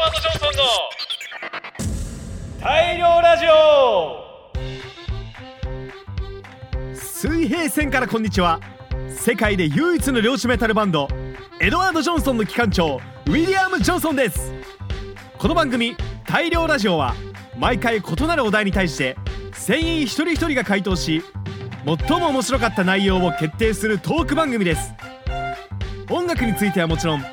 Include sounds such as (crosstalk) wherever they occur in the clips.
ワード・ジョンソンの大量ラジオ。水平線からこんにちは。世界で唯一の漁師メタルバンドエドワード・ジョンソンの機関長ウィリアム・ジョンソンです。この番組「大量ラジオ」は毎回異なるお題に対して船員一人一人が回答し最も面白かった内容を決定するトーク番組です。音楽についてはもちろん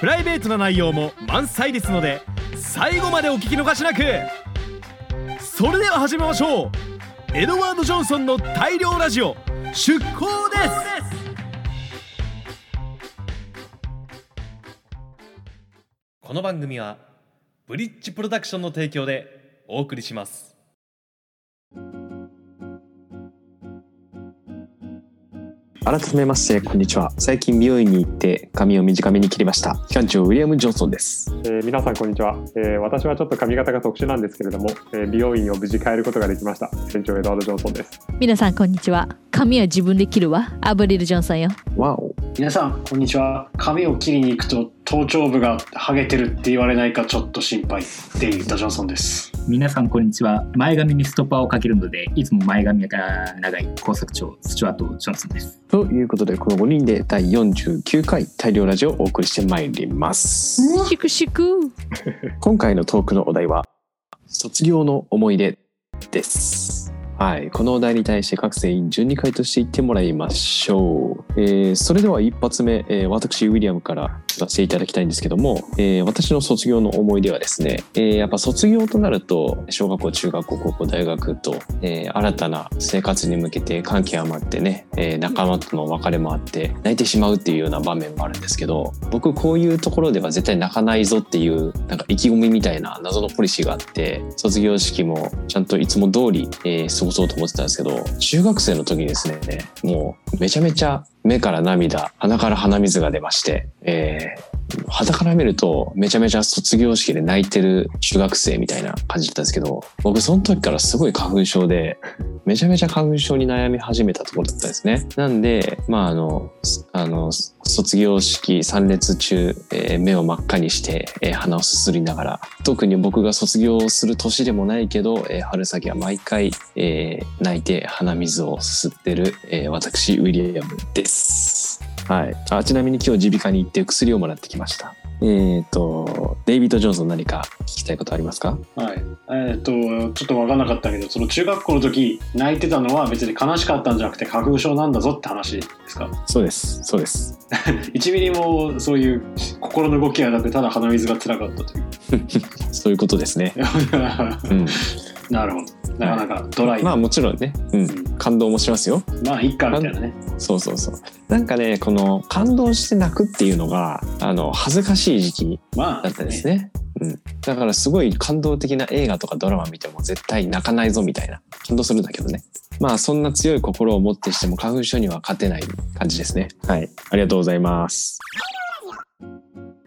プライベートな内容も満載ですので最後までお聞き逃しなく。それでは始めましょう。エドワード・ジョンソンの大量ラジオ出航です。この番組はブリッジプロダクションの提供でお送りします。改めましてこんにちは。最近美容院に行って髪を短めに切りました。機関長ウィリアム・ジョンソンです。えー皆さんこんにちは、えー私はちょっと髪型が特殊なんですけれども、えー美容院を無事変えることができました。店長エドワード・ジョンソンです。皆さんこんにちは。髪は自分で切るわ。アブリル・ジョンソンよ。わお皆さんこんにちは。髪を切りに行くと頭頂部がハゲてるって言われないかちょっと心配。デイビッド・ジョンソンです。皆さんこんにちは。前髪にストッパーをかけるのでいつも前髪が長い工作長スチュワート・ジョンソンです。ということでこの5人で第49回大量ラジオをお送りしてまいります。シクシク。今回のトークのお題は卒業の思い出ですはい、このお題に対して各全員順に回答していってもらいましょう。えーそれでは一発目、えー私ウィリアムからさせていただきたいんですけども、えー私の卒業の思い出はですね、えーやっぱ卒業となると小学校中学校高校大学と、えー新たな生活に向けて感極まってね、えー仲間との別れもあって泣いてしまうっていうような場面もあるんですけど僕こういうところでは絶対泣かないぞっていうなんか意気込みみたいな謎のポリシーがあって卒業式もちゃんといつも通り、えー過ごそうと思ってたんですけど中学生の時にですねもうめちゃめちゃ目から涙鼻から鼻水が出まして、えー肌から見るとめちゃめちゃ卒業式で泣いてる中学生みたいな感じだったんですけど僕その時からすごい花粉症でめちゃめちゃ花粉症に悩み始めたところだったんですね。なんでまああのあの卒業式参列中、えー目を真っ赤にして、えー鼻をすすりながら特に僕が卒業する年でもないけど、えー春先は毎回、え泣いて鼻水をすすってる、え私ウィリアムです。はい、あちなみに今日耳鼻科に行って薬をもらってきました。えっ、とデイビッド・ジョンソン何か聞きたいことありますか？はい。えっ、とちょっと分かんなかったけどその中学校の時泣いてたのは別に悲しかったんじゃなくて花粉症なんだぞって話ですか？そうです。そうです。(laughs) 1ミリもそういう心の動きがなくただ鼻水が辛かったという。(laughs) そういうことですね。(laughs) うん、なるほどなかなかドライ、まあもちろんね、うん、感動もしますよ。まあいっかみたいなねそうそうそう。なんかね、この感動して泣くっていうのが、あの、恥ずかしい時期まあだったですね。うん。だからすごい感動的な映画とかドラマ見ても絶対泣かないぞみたいな。感動するんだけどね。まあそんな強い心を持ってしても花粉症には勝てない感じですね。はい。ありがとうございます。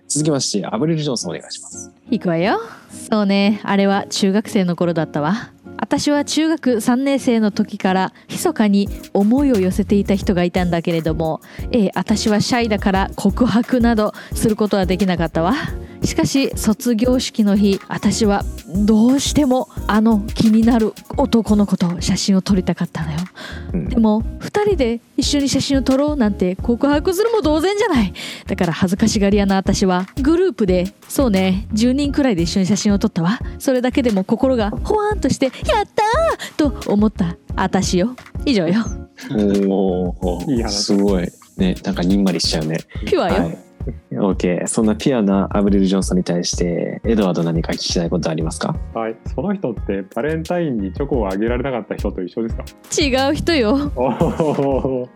続きまして、アブリル・ジョンソンお願いします。いくわよ。そうね。あれは中学生の頃だったわ。私は中学3年生の時から密かに思いを寄せていた人がいたんだけれども、ええ私はシャイだから告白などすることはできなかったわ。しかし卒業式の日私はどうしてもあの気になる男の子と写真を撮りたかったのようんでも2人で一緒に写真を撮ろうなんて告白するも同然じゃないだから恥ずかしがり屋な私はグループでそうね10人くらいで一緒に写真を撮ったわそれだけでも心がほわーんとして「やったー!」と思った私よ以上よおおすごい。ね、なんかにんまりしちゃうね。ピュアよ、はい。OK。そんなピュアなアブリル・ジョンソンに対して、エドワード何か聞きたいことありますか？はいその人ってバレンタインにチョコをあげられなかった人と一緒ですか？違う人よおお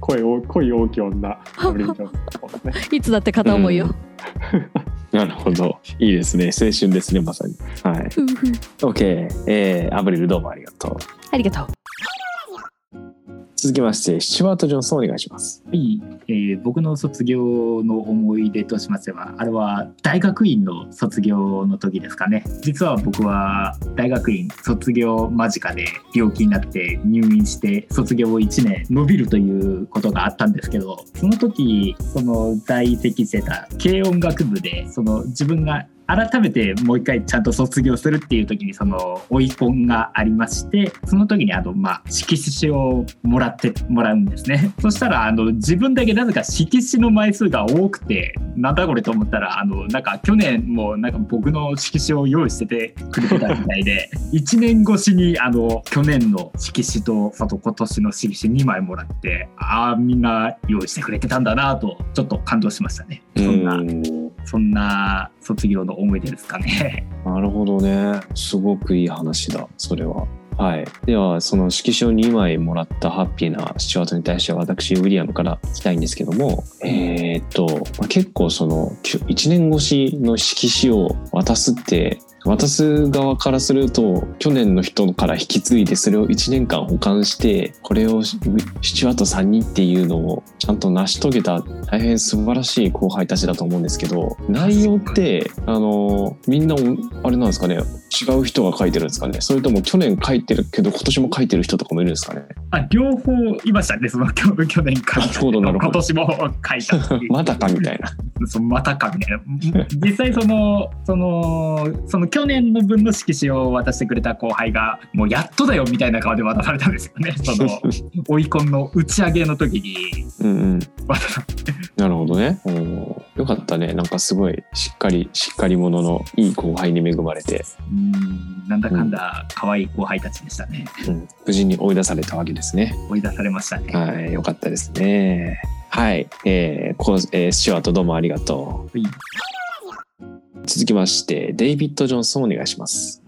声を恋大きい女アブリル・ジョンソンね (laughs) いつだって片思いよ、なるほど。いいですね。青春ですね、まさに。はい。OK。えー、アブリルどうもありがとう。ありがとう続きまして、スチュワート・ジョンソンお願いします。はい、えー僕の卒業の思い出としましてはあれは大学院の卒業の時ですかね。実は僕は大学院卒業間近で病気になって入院して卒業を1年延びるということがあったんですけどその時その在籍してた軽音楽部でその自分が改めてもう一回ちゃんと卒業するっていう時にその追い込んがありましてその時にあのまあ色紙をもらってもらうんですね。そしたらあの自分だけなぜか色紙の枚数が多くてなんだこれと思ったらあのなんか去年もなんか僕の色紙を用意しててくれてたみたいで (laughs) 1年越しにあの去年の色紙とあと今年の色紙2枚もらってああみんな用意してくれてたんだなとちょっと感動しましたねそんなうんそんな卒業の思い出ですかね。なるほどね。すごくいい話だ、それは。はい。では、その色紙を2枚もらったハッピーなスチュワートに対して私、ウィリアムから聞きたいんですけども、えっと、まあ結構その、1年越しの色紙を渡すって、渡す側からすると去年の人から引き継いでそれを1年間保管してこれをシチュワートさんにっていうのをちゃんと成し遂げた大変素晴らしい後輩たちだと思うんですけど内容ってあのみんなあれなんですかね違う人が書いてるんですかね？それとも去年書いてるけど今年も書いてる人とかもいるんですかね？あ両方いましたねその去去年書いた今年も書いた (laughs) またかみたいな。そうまたかみたいな。実際そのそのその去年の分の色紙を渡してくれた後輩がもうやっとだよみたいな顔で渡されたんですよね。(laughs) その追い込んの打ち上げの時に。うんうん。渡 (laughs) さなるほどね。うんよかったね。なんかすごいしっかりしっかり者のいい後輩に恵まれて、うん。なんだかんだ可愛い後輩たちでしたね。うん、無事に追い出されたわけですね。追い出されましたね、はい、よかったですね。はい、えーこうえースチュワートどうもありがとう。はい続きまして、デイビッド・ジョンソンお願いします。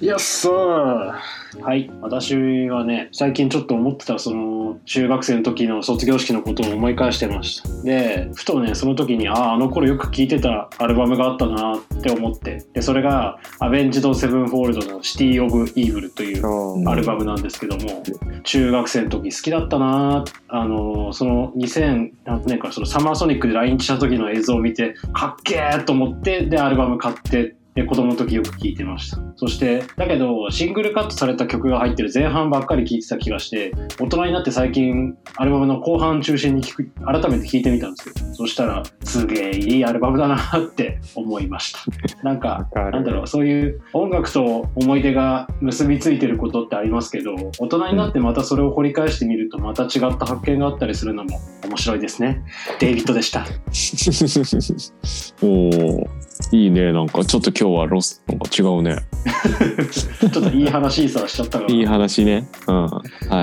いやさはい。私はね、最近ちょっと思ってた、その、中学生の時の卒業式のことを思い返してました。で、ふとね、その時に、ああ、あの頃よく聴いてたアルバムがあったなって思って、で、それが、アベンジド・セブンフォールドのシティ・オブ・イーブルというアルバムなんですけども、中学生の時好きだったなあのその2000何年かそのサマーソニックで来日した時の映像を見てかっけーと思ってでアルバム買ってで子供の時よく聴いてました。そしてだけどシングルカットされた曲が入ってる前半ばっかり聴いてた気がして大人になって最近アルバムの後半中心に聞く改めて聴いてみたんですよ。そしたらすげえいいアルバムだなって (laughs) 思いました。なんかなんだろうそういう音楽と思い出が結びついてることってありますけど大人になってまたそれを掘り返してみるとまた違った発見があったりするのも面白いですね。デイビッドでした。(laughs) おお、いいね。なんかちょっと今日はロス、なんか違うね。(laughs) ちょっといい話さしちゃったからいい話ね。うん。は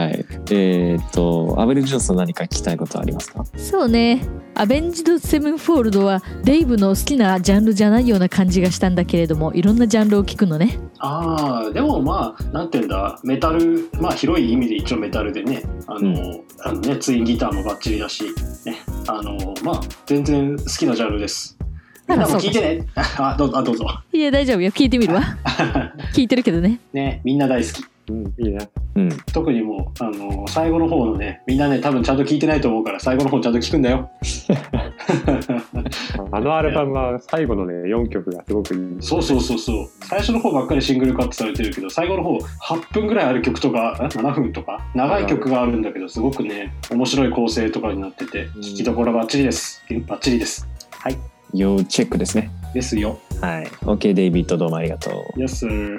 い。えーっと、アベル・ジョンソン何か聞きたいことありますか？そうねアベンジド・セブンフォールドはデイブの好きなジャンルじゃないような感じがしたんだけれどもいろんなジャンルを聞くのねああでもまあなんていうんだ？メタルまあ広い意味で一応メタルでねあの、うあのねツインギターもバッチリだしねあのまあ全然好きなジャンルです聞いてね。あどうぞあどうぞ。いや大丈夫よ。聞いてみるわ。(laughs) 聞いてるけどね。ねみんな大好き。うん、いいね。うん。特にもうあの最後の方のねみんなね多分ちゃんと聞いてないと思うから最後の方ちゃんと聞くんだよ。(laughs) あのアルバムは最後のね、4曲がすごくいい。そうそうそうそう。最初の方ばっかりシングルカットされてるけど最後の方8分ぐらいある曲とかあ7分とか？長い曲があるんだけどすごくね面白い構成とかになっててうん。聞きどころバッチリです。バッチリです。はい要チェックですね。ですよはい。OK、デイビッドどうもありがとう。Yes sir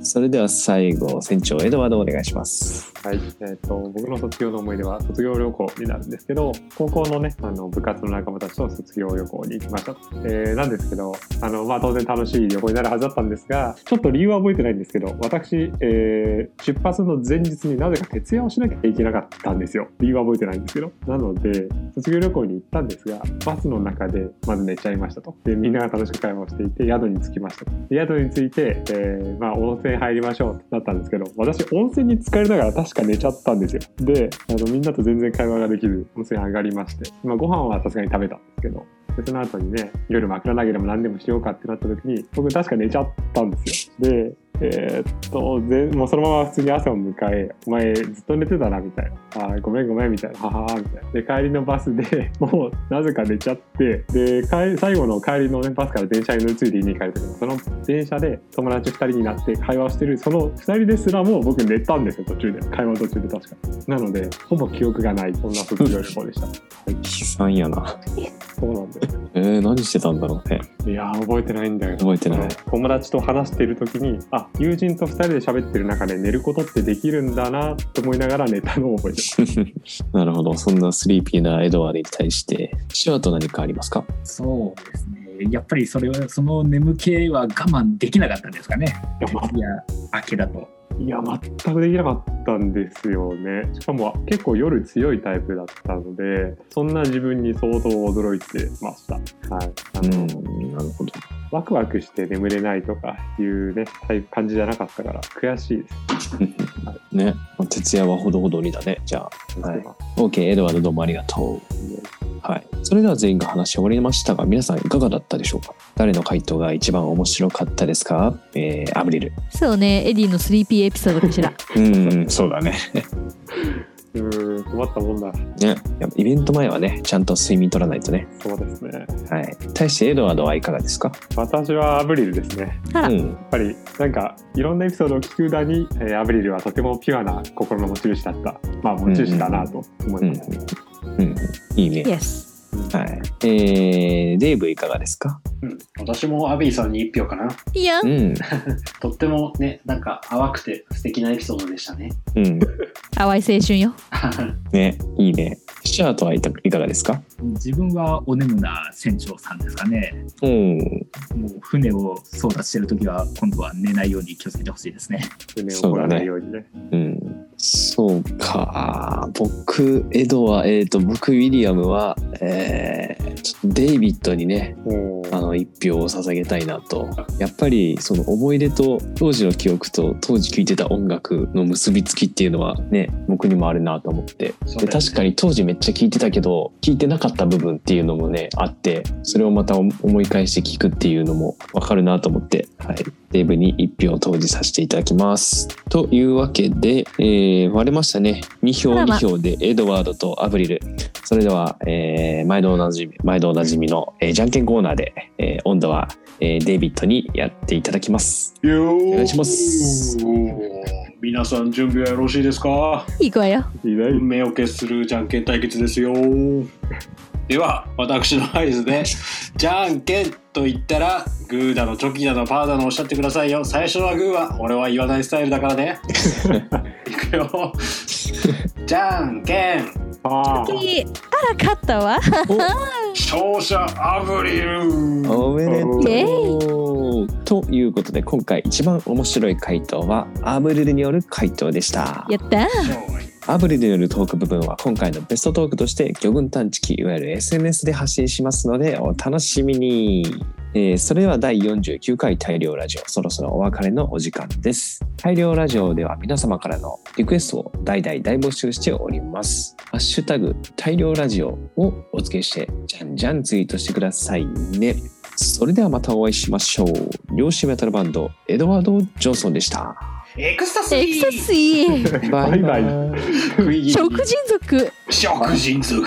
それでは最後、船長エドワードお願いします。はい、えっ、と僕の卒業の思い出は卒業旅行になるんですけど、高校のねあの部活の仲間たちと卒業旅行に行きました。えーなんですけど、あのまあ当然楽しい旅行になるはずだったんですが、ちょっと理由は覚えてないんですけど、私、えー出発の前日になぜか徹夜をしなきゃいけなかったんですよ。理由は覚えてないんですけど、なので卒業旅行に行ったんですが、バスの中でまず寝ちゃいましたと。でみんなが楽しく会話をしていて宿に着きましたと。宿に着いて、えーまあ温泉入りましょうってなったんですけど私温泉に浸かりながら確か寝ちゃったんですよ。であのみんなと全然会話ができず温泉上がりまして、まあ、ご飯はさすがに食べたんですけどでその後にね夜枕投げでも何でもしようかってなった時に僕確か寝ちゃったんですよ。でえーっとでもうそのまま普通に朝を迎え「お前ずっと寝てたな」みたいな「あーごめんごめん」みたいな「ははは」みたいな。で帰りのバスで (laughs) もうなぜか寝ちゃって。で帰最後の帰りの、ね、バスから電車に乗り継いで家に帰る時にその電車で友達2人になって会話をしてるその2人ですらも僕寝たんですよ途中で。会話の途中で確か。なのでほぼ記憶がないそんな卒業旅行でした。(laughs) 悲惨やな。そうなんだよえー、何してたんだろうね。いやー覚えてないんだよ覚えてない。友達と話している時にあ友人と2人で喋ってる中で寝ることってできるんだなと思いながら寝たのを覚えてる (laughs) なるほど。そんなスリーピーなエドワードに対して、シュワート何かありますか？そうですね。やっぱりそれはその眠気は我慢できなかったんですかね。いや,、まいや明けだと。いや全くできなかったんですよねしかも結構夜強いタイプだったのでそんな自分に相当驚いてましたはいあうん、の、なるほど。ワクワクして眠れないとかいうね感じじゃなかったから悔しいですね。徹夜はほどほどにだね。じゃあ。はい。OK、エドワードどうもありがとう。はい。それでは全員が話し終わりましたが、皆さんいかがだったでしょうか？誰の回答が一番面白かったですか？えー、アブリル。そうねエディの 3P エピソードかしら (laughs) うん、そうだね。(laughs) うーん困ったもんだね。やっぱイベント前はね、ちゃんと睡眠取らないとね。そうですねはい。対してエドワードはいかがですか？私はアブリルですねうん。やっぱりなんかいろんなエピソードを聞く間に、えーアブリルはとてもピュアな心の持ち主だったまあ持ち主だなと思います、うん。いいね。Yes はい。えー、デーブいかがですか？うん、私もアビーさんに1票かな。いやうん。(laughs) とってもね、なんか淡くて素敵なエピソードでしたね。うん。淡い青春よ (laughs) ね。いいね。シャートはいたいかがですか？自分はお眠な船長さんですかね。うん。もう船を操舵してるときは今度は寝ないように気をつけてほしいですね。船を怒らないようにねうん。そうか。僕、エドは、えっ、と、僕、ウィリアムは、えー、ちょっとデイビッドにね、あの、一票を捧げたいなと。やっぱり、その思い出と、当時の記憶と、当時聴いてた音楽の結びつきっていうのはね、僕にもあるなと思って。で確かに当時めっちゃ聴いてたけど、聴いてなかった部分っていうのもね、あって、それをまた思い返して聴くっていうのもわかるなと思って、はい。デーブに一票を投じさせていただきます。というわけで、えー割れましたね。2票あらま2票でエドワードとアブリル。それでは、えー毎度おなじみ、毎度おなじみの、えーじゃんけんコーナーで、えー温度は、えーデイビッドにやっていただきます。よお願いします皆さん準備はよろしいですか？いい子よ。運命を決するじゃんけん対決ですよ。(laughs) では私の合図で (laughs) じゃんけんと言ったらグーだのチョキだのパーだのおっしゃってくださいよ。最初はグーは俺は言わないスタイルだからね。(laughs) いくよ。じゃんけんあー。いいあら勝ったわ。勝者アブリル。おめでとう。ということで今回一番面白い回答はアブリルによる回答でした。やった。アブリルによるトーク部分は今回のベストトークとして魚群探知機いわゆる SNS で発信しますのでお楽しみに、えーそれでは第49回大漁ラジオ。そろそろお別れのお時間です。大漁ラジオでは皆様からのリクエストを大々大募集しております。ハッシュタグ大漁ラジオをお付けしてじゃんじゃんツイートしてくださいね。それではまたお会いしましょう。漁師メタルバンドエドワード・ジョンソンでした。エクスタシーエクスタシー。バイバイ。食人族。食人族